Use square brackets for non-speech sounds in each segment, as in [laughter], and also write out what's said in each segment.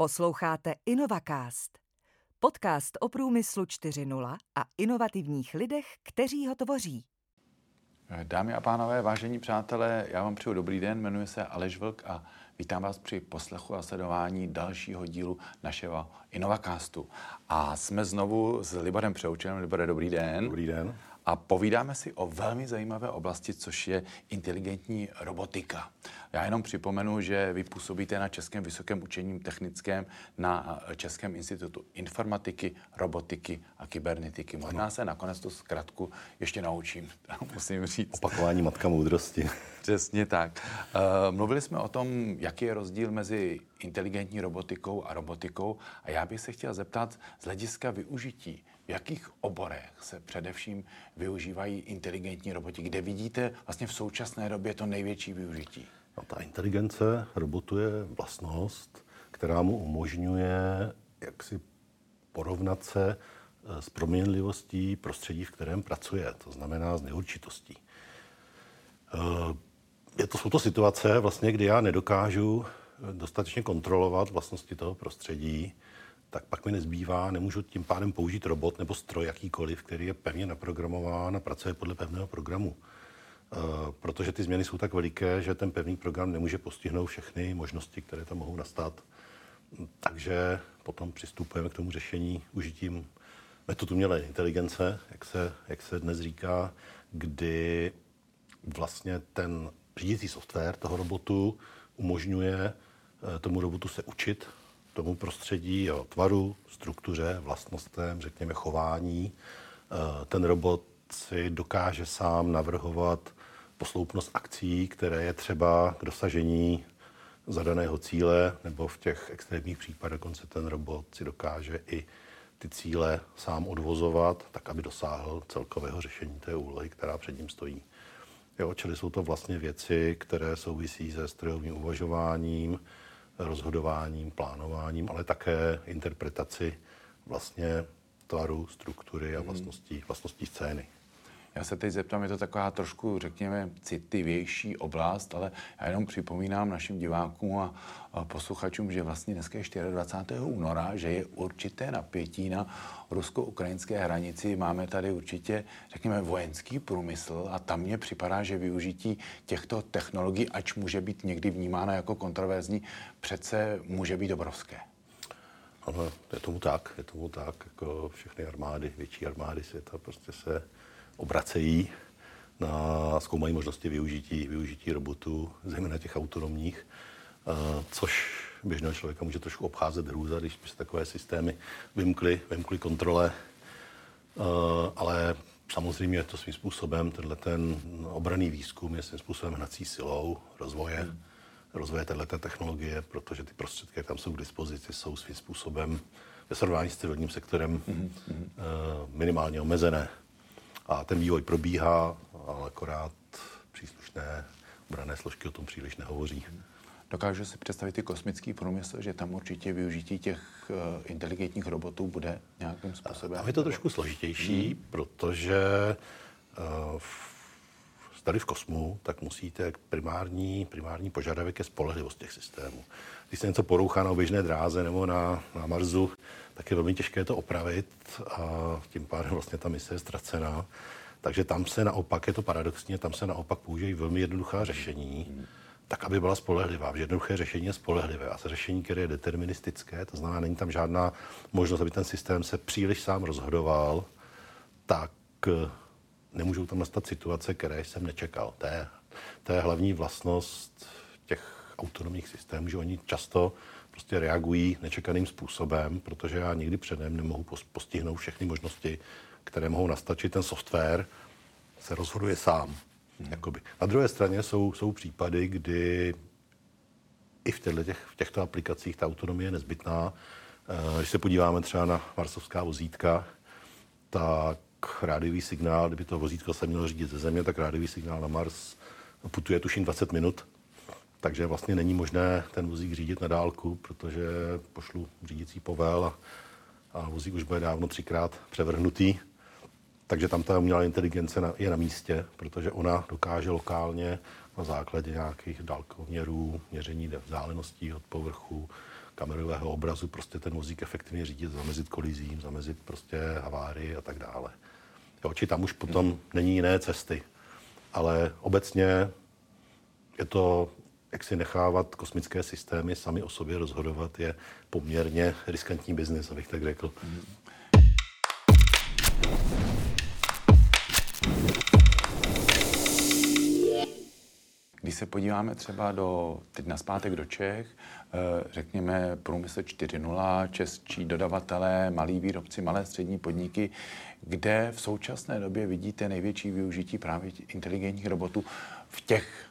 Posloucháte InnovaCast, podcast o průmyslu 4.0 a inovativních lidech, kteří ho tvoří. Dámy a pánové, vážení přátelé, já vám přeju dobrý den, jmenuji se Aleš Vlk a vítám vás při poslechu a sledování dalšího dílu našeho InnovaCastu. A jsme znovu s Liborem Přeučenem. Libore, dobrý den. Dobrý den a povídáme si o velmi zajímavé oblasti, což je inteligentní robotika. Já jenom připomenu, že vy působíte na Českém vysokém učení technickém na Českém institutu informatiky, robotiky a kybernetiky. Možná ano. se nakonec tu zkratku ještě naučím, [laughs] musím říct. Opakování matka moudrosti. [laughs] Přesně tak. Uh, mluvili jsme o tom, jaký je rozdíl mezi inteligentní robotikou a robotikou a já bych se chtěl zeptat z hlediska využití jakých oborech se především využívají inteligentní roboti? Kde vidíte vlastně v současné době to největší využití? No, ta inteligence robotu je vlastnost, která mu umožňuje jak si porovnat se eh, s proměnlivostí prostředí, v kterém pracuje, to znamená s neurčitostí. Eh, je to, jsou to situace, vlastně, kdy já nedokážu eh, dostatečně kontrolovat vlastnosti toho prostředí, tak pak mi nezbývá, nemůžu tím pádem použít robot nebo stroj jakýkoliv, který je pevně naprogramován a pracuje podle pevného programu. Uh, protože ty změny jsou tak veliké, že ten pevný program nemůže postihnout všechny možnosti, které tam mohou nastat. Takže potom přistupujeme k tomu řešení užitím metod umělé inteligence, jak se, jak se dnes říká, kdy vlastně ten řídící software toho robotu umožňuje eh, tomu robotu se učit tomu prostředí, o tvaru, struktuře, vlastnostem, řekněme chování. Eh, ten robot si dokáže sám navrhovat posloupnost akcí, které je třeba k dosažení zadaného cíle, nebo v těch extrémních případech dokonce ten robot si dokáže i ty cíle sám odvozovat, tak aby dosáhl celkového řešení té úlohy, která před ním stojí. Jo, čili jsou to vlastně věci, které souvisí se strojovým uvažováním, rozhodováním, plánováním, ale také interpretaci vlastně tvaru, struktury a hmm. vlastností, vlastností scény. Já se teď zeptám, je to taková trošku, řekněme, citivější oblast, ale já jenom připomínám našim divákům a, posluchačům, že vlastně dneska je 24. února, že je určité napětí na rusko-ukrajinské hranici. Máme tady určitě, řekněme, vojenský průmysl a tam mně připadá, že využití těchto technologií, ač může být někdy vnímána jako kontroverzní, přece může být obrovské. Ano, je tomu tak, je tomu tak, jako všechny armády, větší armády světa prostě se obracejí na zkoumají možnosti využití, využití robotů, zejména těch autonomních, eh, což běžného člověka může trošku obcházet hrůza, když by se takové systémy vymkly, vymkly kontrole. Eh, ale samozřejmě je to svým způsobem, tenhle ten obraný výzkum je svým způsobem hnací silou rozvoje, hmm. rozvoje této technologie, protože ty prostředky, které tam jsou k dispozici, jsou svým způsobem ve srovnání s civilním sektorem hmm. minimálně omezené. A ten vývoj probíhá, ale akorát příslušné obrané složky o tom příliš nehovoří. Dokážu si představit i kosmický průmysl, že tam určitě využití těch uh, inteligentních robotů bude nějakým způsobem. Tam je to trošku složitější, hmm. protože uh, tady v kosmu, tak musíte primární, primární požadavek je spolehlivost těch systémů. Když se něco porouchá na oběžné dráze nebo na, na Marsu, tak je velmi těžké to opravit a tím pádem vlastně ta mise je ztracená. Takže tam se naopak, je to paradoxně, tam se naopak použijí velmi jednoduchá řešení, tak aby byla spolehlivá. Že jednoduché řešení je spolehlivé a řešení, které je deterministické, to znamená, není tam žádná možnost, aby ten systém se příliš sám rozhodoval, tak eh, nemůžou tam nastat situace, které jsem nečekal. To je, to je hlavní vlastnost těch autonomních systémů, že oni často prostě reagují nečekaným způsobem, protože já nikdy předem nemohu postihnout všechny možnosti, které mohou nastačit. Ten software se rozhoduje sám. Hmm. Jakoby. Na druhé straně jsou, jsou případy, kdy i v, těchto, těch, v těchto aplikacích ta autonomie je nezbytná. Eh, když se podíváme třeba na marsovská vozítka, tak rádiový signál, kdyby to vozítko se mělo řídit ze země, tak rádiový signál na Mars putuje tuším 20 minut takže vlastně není možné ten vozík řídit na dálku, protože pošlu řídící povel a, a vozík už bude dávno třikrát převrhnutý. Takže tam ta umělá inteligence je na místě, protože ona dokáže lokálně na základě nějakých dálkoměrů, měření vzdáleností od povrchu, kamerového obrazu prostě ten vozík efektivně řídit, zamezit kolizím, zamezit prostě havárii a tak dále. Jo, či tam už potom není jiné cesty. Ale obecně je to, jak si nechávat kosmické systémy sami o sobě rozhodovat, je poměrně riskantní biznis, abych tak řekl. Když se podíváme třeba do, teď na zpátek do Čech, eh, řekněme průmysl 4.0, českí dodavatelé, malí výrobci, malé střední podniky, kde v současné době vidíte největší využití právě inteligentních robotů v těch,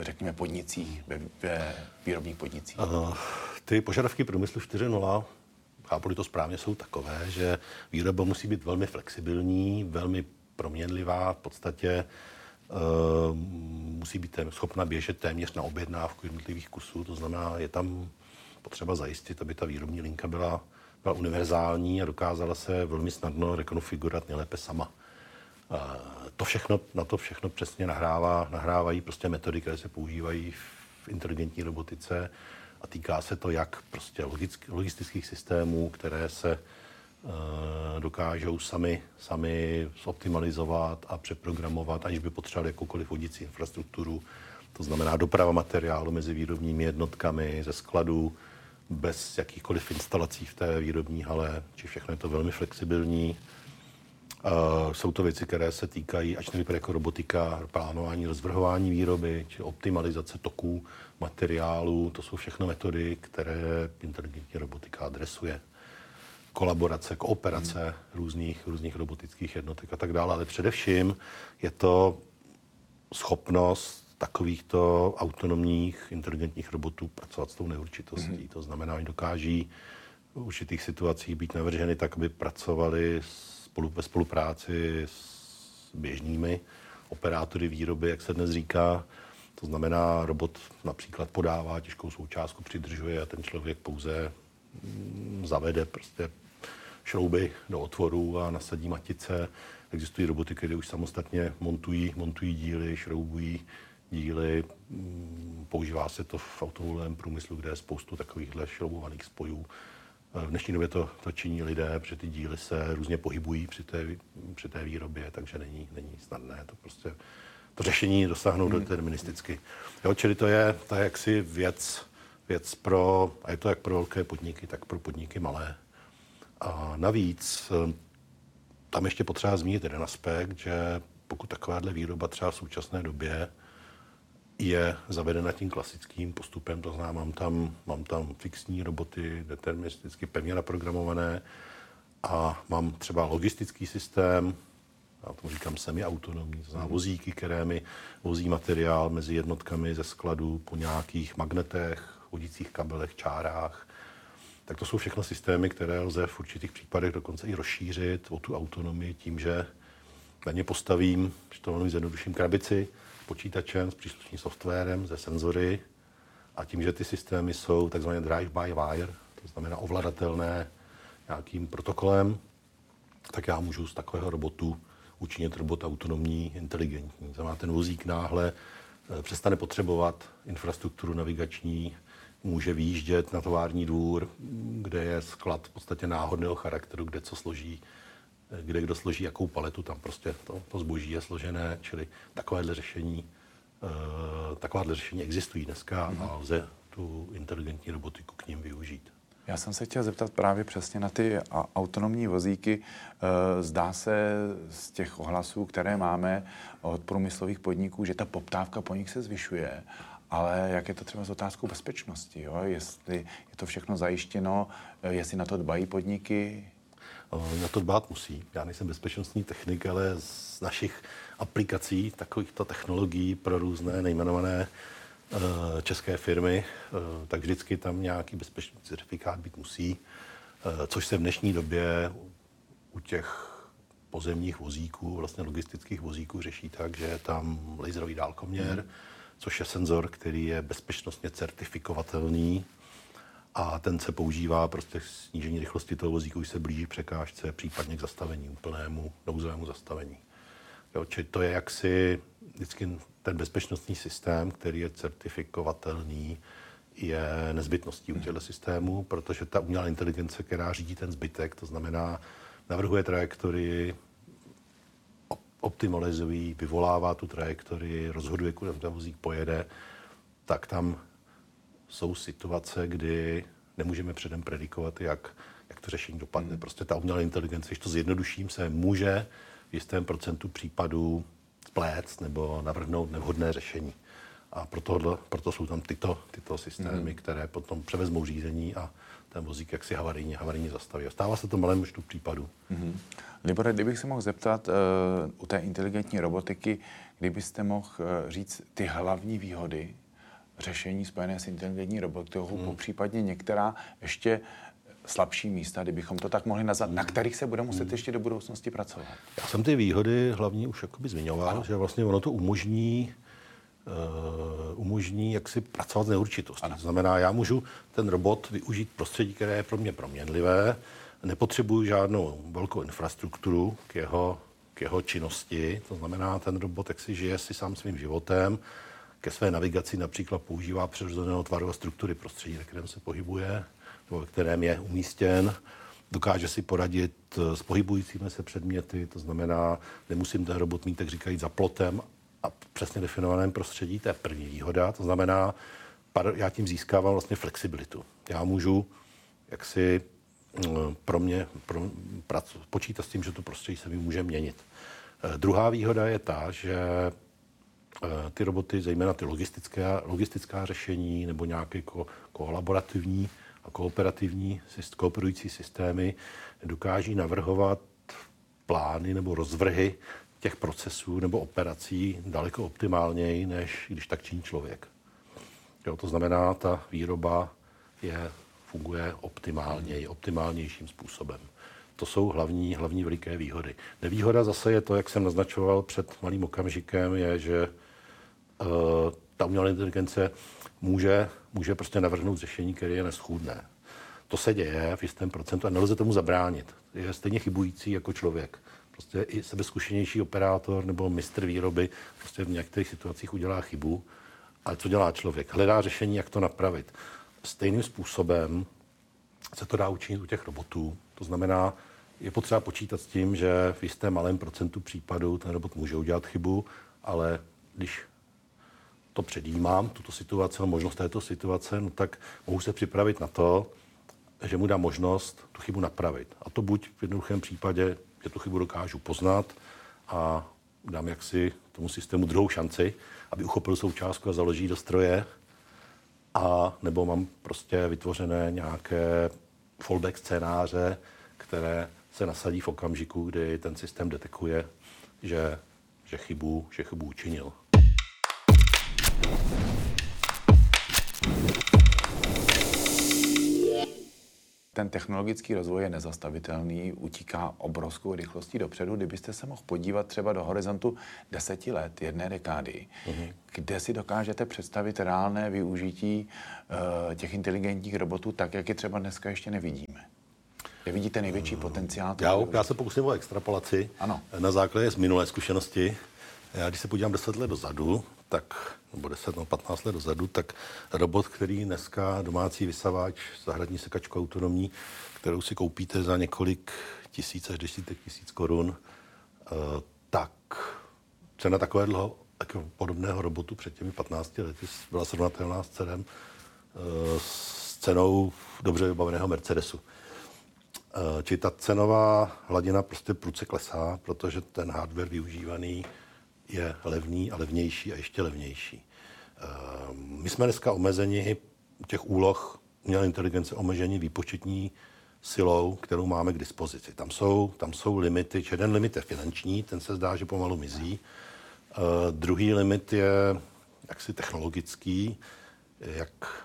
řekněme, podnicích, ve, ve výrobních podnicích? Uh, ty požadavky průmyslu 4.0 chápu to správně, jsou takové, že výroba musí být velmi flexibilní, velmi proměnlivá, v podstatě Eh, musí být schopna běžet téměř na objednávku jednotlivých kusů, to znamená, je tam potřeba zajistit, aby ta výrobní linka byla, byla univerzální a dokázala se velmi snadno rekonfigurovat nejlépe sama. To všechno, na to všechno přesně nahrává, nahrávají prostě metody, které se používají v inteligentní robotice a týká se to jak prostě logistických systémů, které se Eh, dokážou sami, sami zoptimalizovat a přeprogramovat, aniž by potřebovali jakoukoliv vodící infrastrukturu. To znamená doprava materiálu mezi výrobními jednotkami ze skladu, bez jakýchkoliv instalací v té výrobní hale, či všechno je to velmi flexibilní. Uh, jsou to věci, které se týkají, ač nevypadá jako robotika, plánování, rozvrhování výroby, či optimalizace toků materiálu. To jsou všechno metody, které inteligentní robotika adresuje kolaborace, kooperace hmm. různých, různých robotických jednotek a tak dále. Ale především je to schopnost takovýchto autonomních inteligentních robotů pracovat s tou neurčitostí. Hmm. To znamená, oni dokáží v určitých situacích být navrženy tak, aby pracovali spolu, ve spolupráci s běžnými operátory výroby, jak se dnes říká. To znamená, robot například podává těžkou součástku, přidržuje a ten člověk pouze mm, zavede prostě šrouby do otvorů a nasadí matice. Existují roboty, které už samostatně montují, montují díly, šroubují díly. Mm, používá se to v automobilovém průmyslu, kde je spoustu takovýchhle šroubovaných spojů. V dnešní době to, to činí lidé, protože ty díly se různě pohybují při té, při té výrobě, takže není, není snadné to prostě to řešení dosáhnout hmm. deterministicky. Jo, čili to je, to je jaksi věc, věc pro, a je to jak pro velké podniky, tak pro podniky malé. A navíc eh, tam ještě potřeba zmínit jeden aspekt, že pokud takováhle výroba třeba v současné době je zavedena tím klasickým postupem, to znamená, mám tam, mám tam fixní roboty, deterministicky pevně naprogramované a mám třeba logistický systém, já tomu říkám semi-autonomní, to znamená mhm. vozíky, které mi vozí materiál mezi jednotkami ze skladu po nějakých magnetech, vodících kabelech, čárách, tak to jsou všechno systémy, které lze v určitých případech dokonce i rozšířit o tu autonomii tím, že na ně postavím, že to velmi zjednoduším, krabici počítačem, s příslušným softwarem, ze senzory a tím, že ty systémy jsou takzvané drive-by-wire, to znamená ovladatelné nějakým protokolem, tak já můžu z takového robotu učinit robot autonomní, inteligentní. Znamená, ten vozík náhle eh, přestane potřebovat infrastrukturu navigační, může výjíždět na tovární dvůr, kde je sklad v podstatě náhodného charakteru, kde co složí, kde kdo složí jakou paletu, tam prostě to, to zboží je složené, čili takovéhle řešení, uh, takováhle řešení existují dneska mm-hmm. a lze tu inteligentní robotiku k ním využít. Já jsem se chtěl zeptat právě přesně na ty autonomní vozíky. Eh, zdá se z těch ohlasů, které máme od průmyslových podniků, že ta poptávka po nich se zvyšuje ale jak je to třeba s otázkou bezpečnosti, jo? jestli je to všechno zajištěno, eh, jestli na to dbají podniky? Na to dbát musí. Já nejsem bezpečnostní technik, ale z našich aplikací takovýchto technologií pro různé nejmenované uh, české firmy, uh, tak vždycky tam nějaký bezpečnostní certifikát být musí, což se v dnešní době u těch pozemních vozíků, vlastně logistických vozíků řeší tak, že je tam laserový dálkoměr, hmm což je senzor, který je bezpečnostně certifikovatelný a ten se používá prostě snížení rychlosti toho vozíku, když se blíží překážce, případně k zastavení, úplnému nouzovému zastavení. Jo, či to je jaksi vždycky ten bezpečnostní systém, který je certifikovatelný, je nezbytností u těchto systémů, protože ta umělá inteligence, která řídí ten zbytek, to znamená, navrhuje trajektorii, optimalizují, vyvolává tu trajektorii, rozhoduje, kudy ten vozík pojede, tak tam jsou situace, kdy nemůžeme předem predikovat, jak, jak to řešení dopadne. Hmm. Prostě ta umělá inteligence, když to zjednoduším, se může v jistém procentu případů spléct nebo navrhnout nevhodné řešení. A proto, proto jsou tam tyto, tyto systémy, hmm. které potom převezmou řízení a ten vozík jaksi havarijně, havarijně zastaví. A stává se to malém množství případů. Mm-hmm. Libore, kdybych se mohl zeptat uh, u té inteligentní robotiky, kdybyste mohl uh, říct ty hlavní výhody řešení spojené s inteligentní robotikou, mm. popřípadně některá ještě slabší místa, kdybychom to tak mohli nazvat, na kterých se bude muset hmm. ještě do budoucnosti pracovat? Já jsem ty výhody hlavně už jakoby zmiňoval, ano. že vlastně ono to umožní uh, umožní jak si pracovat s neurčitostí. To znamená, já můžu ten robot využít prostředí, které je pro mě proměnlivé, nepotřebuju žádnou velkou infrastrukturu k jeho, k jeho činnosti, to znamená, ten robot jak si žije si sám svým životem, ke své navigaci například používá přirozeného tvaru a struktury prostředí, ve kterém se pohybuje, nebo ve kterém je umístěn. Dokáže si poradit s pohybujícími se předměty, to znamená, nemusím ten robot mít, tak říkají, za plotem a přesně definovaném prostředí, to je první výhoda. To znamená, já tím získávám vlastně flexibilitu. Já můžu jak si mm, pro mě pro, prac, počítat s tím, že to prostředí se mi může měnit. Eh, druhá výhoda je ta, že eh, ty roboty, zejména ty logistická, logistická řešení nebo nějaké ko, kolaborativní a kooperativní, kooperující systémy dokáží navrhovat plány nebo rozvrhy těch procesů nebo operací daleko optimálněji, než když tak činí člověk. Jo, to znamená, ta výroba je, funguje optimálněji, optimálnějším způsobem. To jsou hlavní, hlavní veliké výhody. Nevýhoda zase je to, jak jsem naznačoval před malým okamžikem, je, že ta umělá inteligence může, může prostě navrhnout řešení, které je neschůdné. To se děje v jistém procentu a nelze tomu zabránit. Je stejně chybující jako člověk. Prostě i sebezkušenější operátor nebo mistr výroby prostě v některých situacích udělá chybu. Ale co dělá člověk? Hledá řešení, jak to napravit. Stejným způsobem se to dá učinit u těch robotů. To znamená, je potřeba počítat s tím, že v jistém malém procentu případů ten robot může udělat chybu, ale když to předjímám, tuto situaci, možnost této situace, no tak mohu se připravit na to, že mu dá možnost tu chybu napravit. A to buď v jednoduchém případě že tu chybu dokážu poznat a dám jaksi tomu systému druhou šanci, aby uchopil součástku a založí do stroje, a nebo mám prostě vytvořené nějaké fallback scénáře, které se nasadí v okamžiku, kdy ten systém detekuje, že, že, chybu, že chybu učinil. Ten technologický rozvoj je nezastavitelný, utíká obrovskou rychlostí dopředu. Kdybyste se mohl podívat třeba do horizontu deseti let, jedné dekády, mm-hmm. kde si dokážete představit reálné využití uh, těch inteligentních robotů tak, jak je třeba dneska ještě nevidíme? Kde vidíte největší potenciál? Já, já se pokusím o extrapolaci ano. na základě z minulé zkušenosti. Já, když se podívám 10 let dozadu, tak, nebo 10 nebo 15 let dozadu, tak robot, který dneska domácí vysavač, zahradní sekačku autonomní, kterou si koupíte za několik tisíc až desítek tisíc korun, eh, tak cena takového podobného robotu před těmi 15 lety byla srovnatelná s cenem eh, s cenou dobře vybaveného Mercedesu. Eh, Či ta cenová hladina prostě prudce klesá, protože ten hardware využívaný je levný a levnější a ještě levnější. Ehm, my jsme dneska omezeni těch úloh umělé inteligence, omezení výpočetní silou, kterou máme k dispozici. Tam jsou, tam jsou limity, jeden limit je finanční, ten se zdá, že pomalu mizí. Uh, druhý limit je jaksi technologický, jak,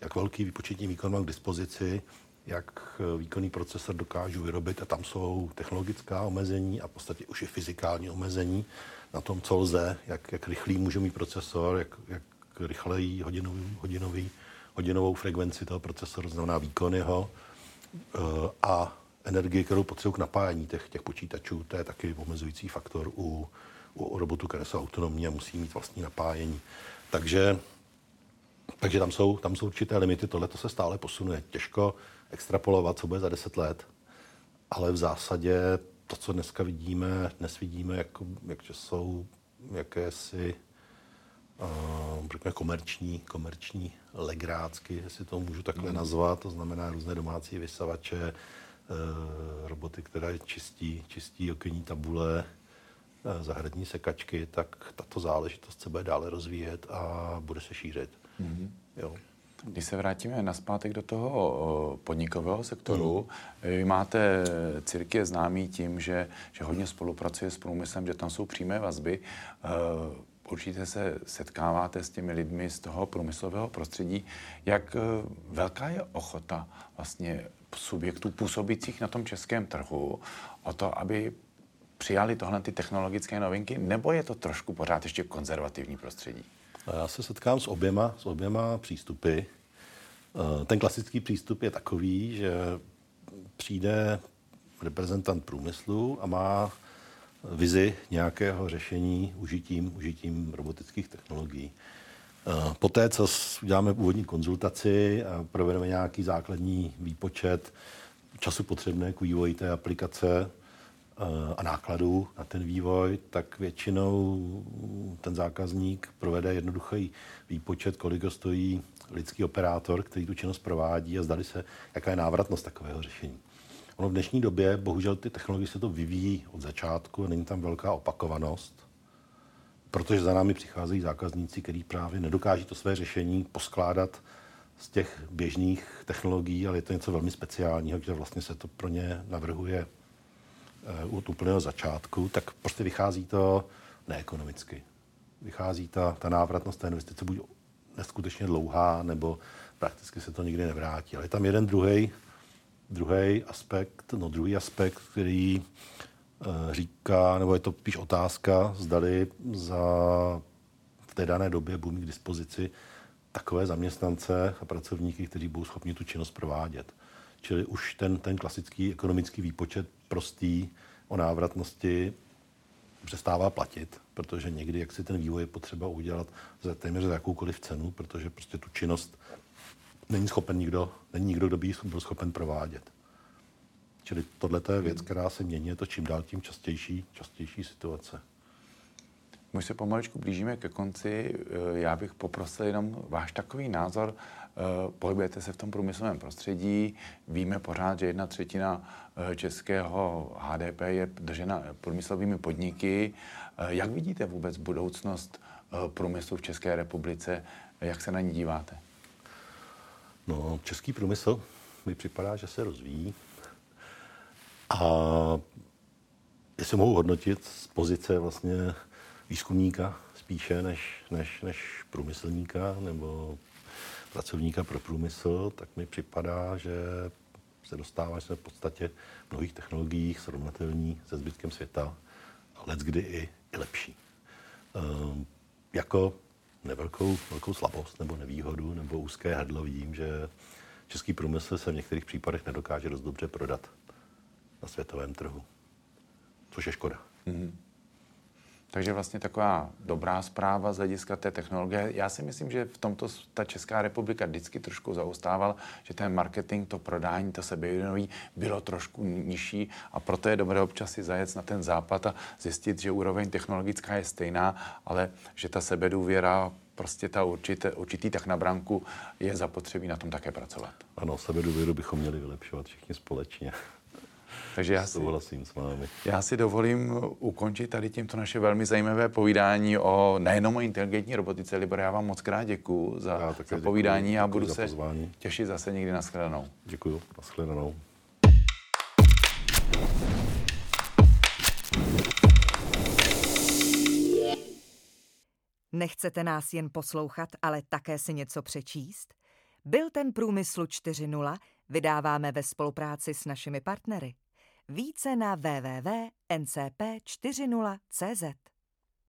jak velký výpočetní výkon mám k dispozici, jak výkonný procesor dokážu vyrobit a tam jsou technologická omezení a v podstatě už i fyzikální omezení na tom, co lze, jak, jak rychlý může mít procesor, jak, jak rychleji hodinový, hodinový, hodinovou frekvenci toho procesoru, znamená výkon jeho eh, a energii, kterou potřebuji k napájení těch, těch počítačů, to je taky omezující faktor u, u robotů, které jsou autonomní a musí mít vlastní napájení. Takže Takže tam jsou, tam jsou určité limity, tohle to se stále posunuje. Těžko extrapolovat, co bude za 10 let, ale v zásadě to, co dneska vidíme, dnes vidíme, jako, jak, jsou jakési uh, řekněme, komerční, komerční legrácky, jestli to můžu takhle mm. nazvat, to znamená různé domácí vysavače, uh, roboty, které čistí, čistí okenní tabule, uh, zahradní sekačky, tak tato záležitost se bude dále rozvíjet a bude se šířit. Mm. Jo. Když se vrátíme naspátek do toho podnikového sektoru, mm. vy máte, Cirky je známý tím, že, že hodně spolupracuje s průmyslem, že tam jsou přímé vazby. Eh, určitě se setkáváte s těmi lidmi z toho průmyslového prostředí. Jak eh, velká je ochota vlastně subjektů působících na tom českém trhu o to, aby přijali tohle ty technologické novinky, nebo je to trošku pořád ještě konzervativní prostředí? Já se setkám s oběma, s oběma přístupy. Eh, ten klasický přístup je takový, že přijde reprezentant průmyslu a má vizi nějakého řešení užitím, užitím robotických technologií. Eh, poté, co uděláme úvodní konzultaci a provedeme nějaký základní výpočet času potřebné k vývoji té aplikace, a nákladů na ten vývoj, tak většinou ten zákazník provede jednoduchý výpočet, kolik ho stojí lidský operátor, který tu činnost provádí a zdali se, jaká je návratnost takového řešení. Ono v dnešní době, bohužel ty technologie se to vyvíjí od začátku, není tam velká opakovanost, protože za námi přicházejí zákazníci, kteří právě nedokáží to své řešení poskládat z těch běžných technologií, ale je to něco velmi speciálního, že vlastně se to pro ně navrhuje od úplného začátku, tak prostě vychází to neekonomicky. Vychází ta, ta návratnost té investice buď neskutečně dlouhá, nebo prakticky se to nikdy nevrátí. Ale je tam jeden druhý druhý aspekt, no druhý aspekt, který uh, říká, nebo je to píš otázka, zdali za v té dané době budou mít k dispozici takové zaměstnance a pracovníky, kteří budou schopni tu činnost provádět. Čili už ten, ten klasický ekonomický výpočet prostý o návratnosti přestává platit, protože někdy, jak si ten vývoj je potřeba udělat za téměř za jakoukoliv cenu, protože prostě tu činnost není schopen nikdo, není nikdo, kdo by ji byl schopen provádět. Čili tohle je věc, která se mění, je to čím dál tím častější, častější situace. My se pomaličku blížíme ke konci. Eh, já bych poprosil jenom váš takový názor. Eh, pohybujete se v tom průmyslovém prostředí. Víme pořád, že jedna třetina eh, českého HDP je držena průmyslovými podniky. Jak vidíte vůbec budoucnost průmyslu v České republice? Jak se na ní díváte? No, český průmysl mi připadá, že se rozvíjí. A jestli mohu hodnotit z pozice vlastně výzkumníka spíše než, než, než průmyslníka nebo pracovníka pro průmysl, tak mi připadá, že se dostává jsme v podstatě v mnohých technologiích srovnatelní se zbytkem světa, ale kdy i, i lepší. Ehm, jako nevelkou velkou slabost nebo nevýhodu nebo úzké hrdlo vidím, že český průmysl se v některých případech nedokáže dost dobře prodat na světovém trhu, což je škoda. Mm-hmm. Takže vlastně taková dobrá zpráva z hlediska té technologie. Já si myslím, že v tomto ta Česká republika vždycky trošku zaostávala, že ten marketing, to prodání, to sebevědomí bylo trošku nižší a proto je dobré občas si zajet na ten západ a zjistit, že úroveň technologická je stejná, ale že ta sebedůvěra prostě ta určité, určitý tak na branku je zapotřebí na tom také pracovat. Ano, sebedůvěru bychom měli vylepšovat všichni společně. Takže já si, s vámi. Já si dovolím ukončit tady tímto naše velmi zajímavé povídání o nejenom o inteligentní robotice. Libor, já vám moc krát děkuji za, za děkuju, povídání a budu se pozvání. těšit zase někdy na shledanou. Děkuji, na shledanou. Nechcete nás jen poslouchat, ale také si něco přečíst? Byl ten Průmyslu 4.0 vydáváme ve spolupráci s našimi partnery. Více na www.ncp40.cz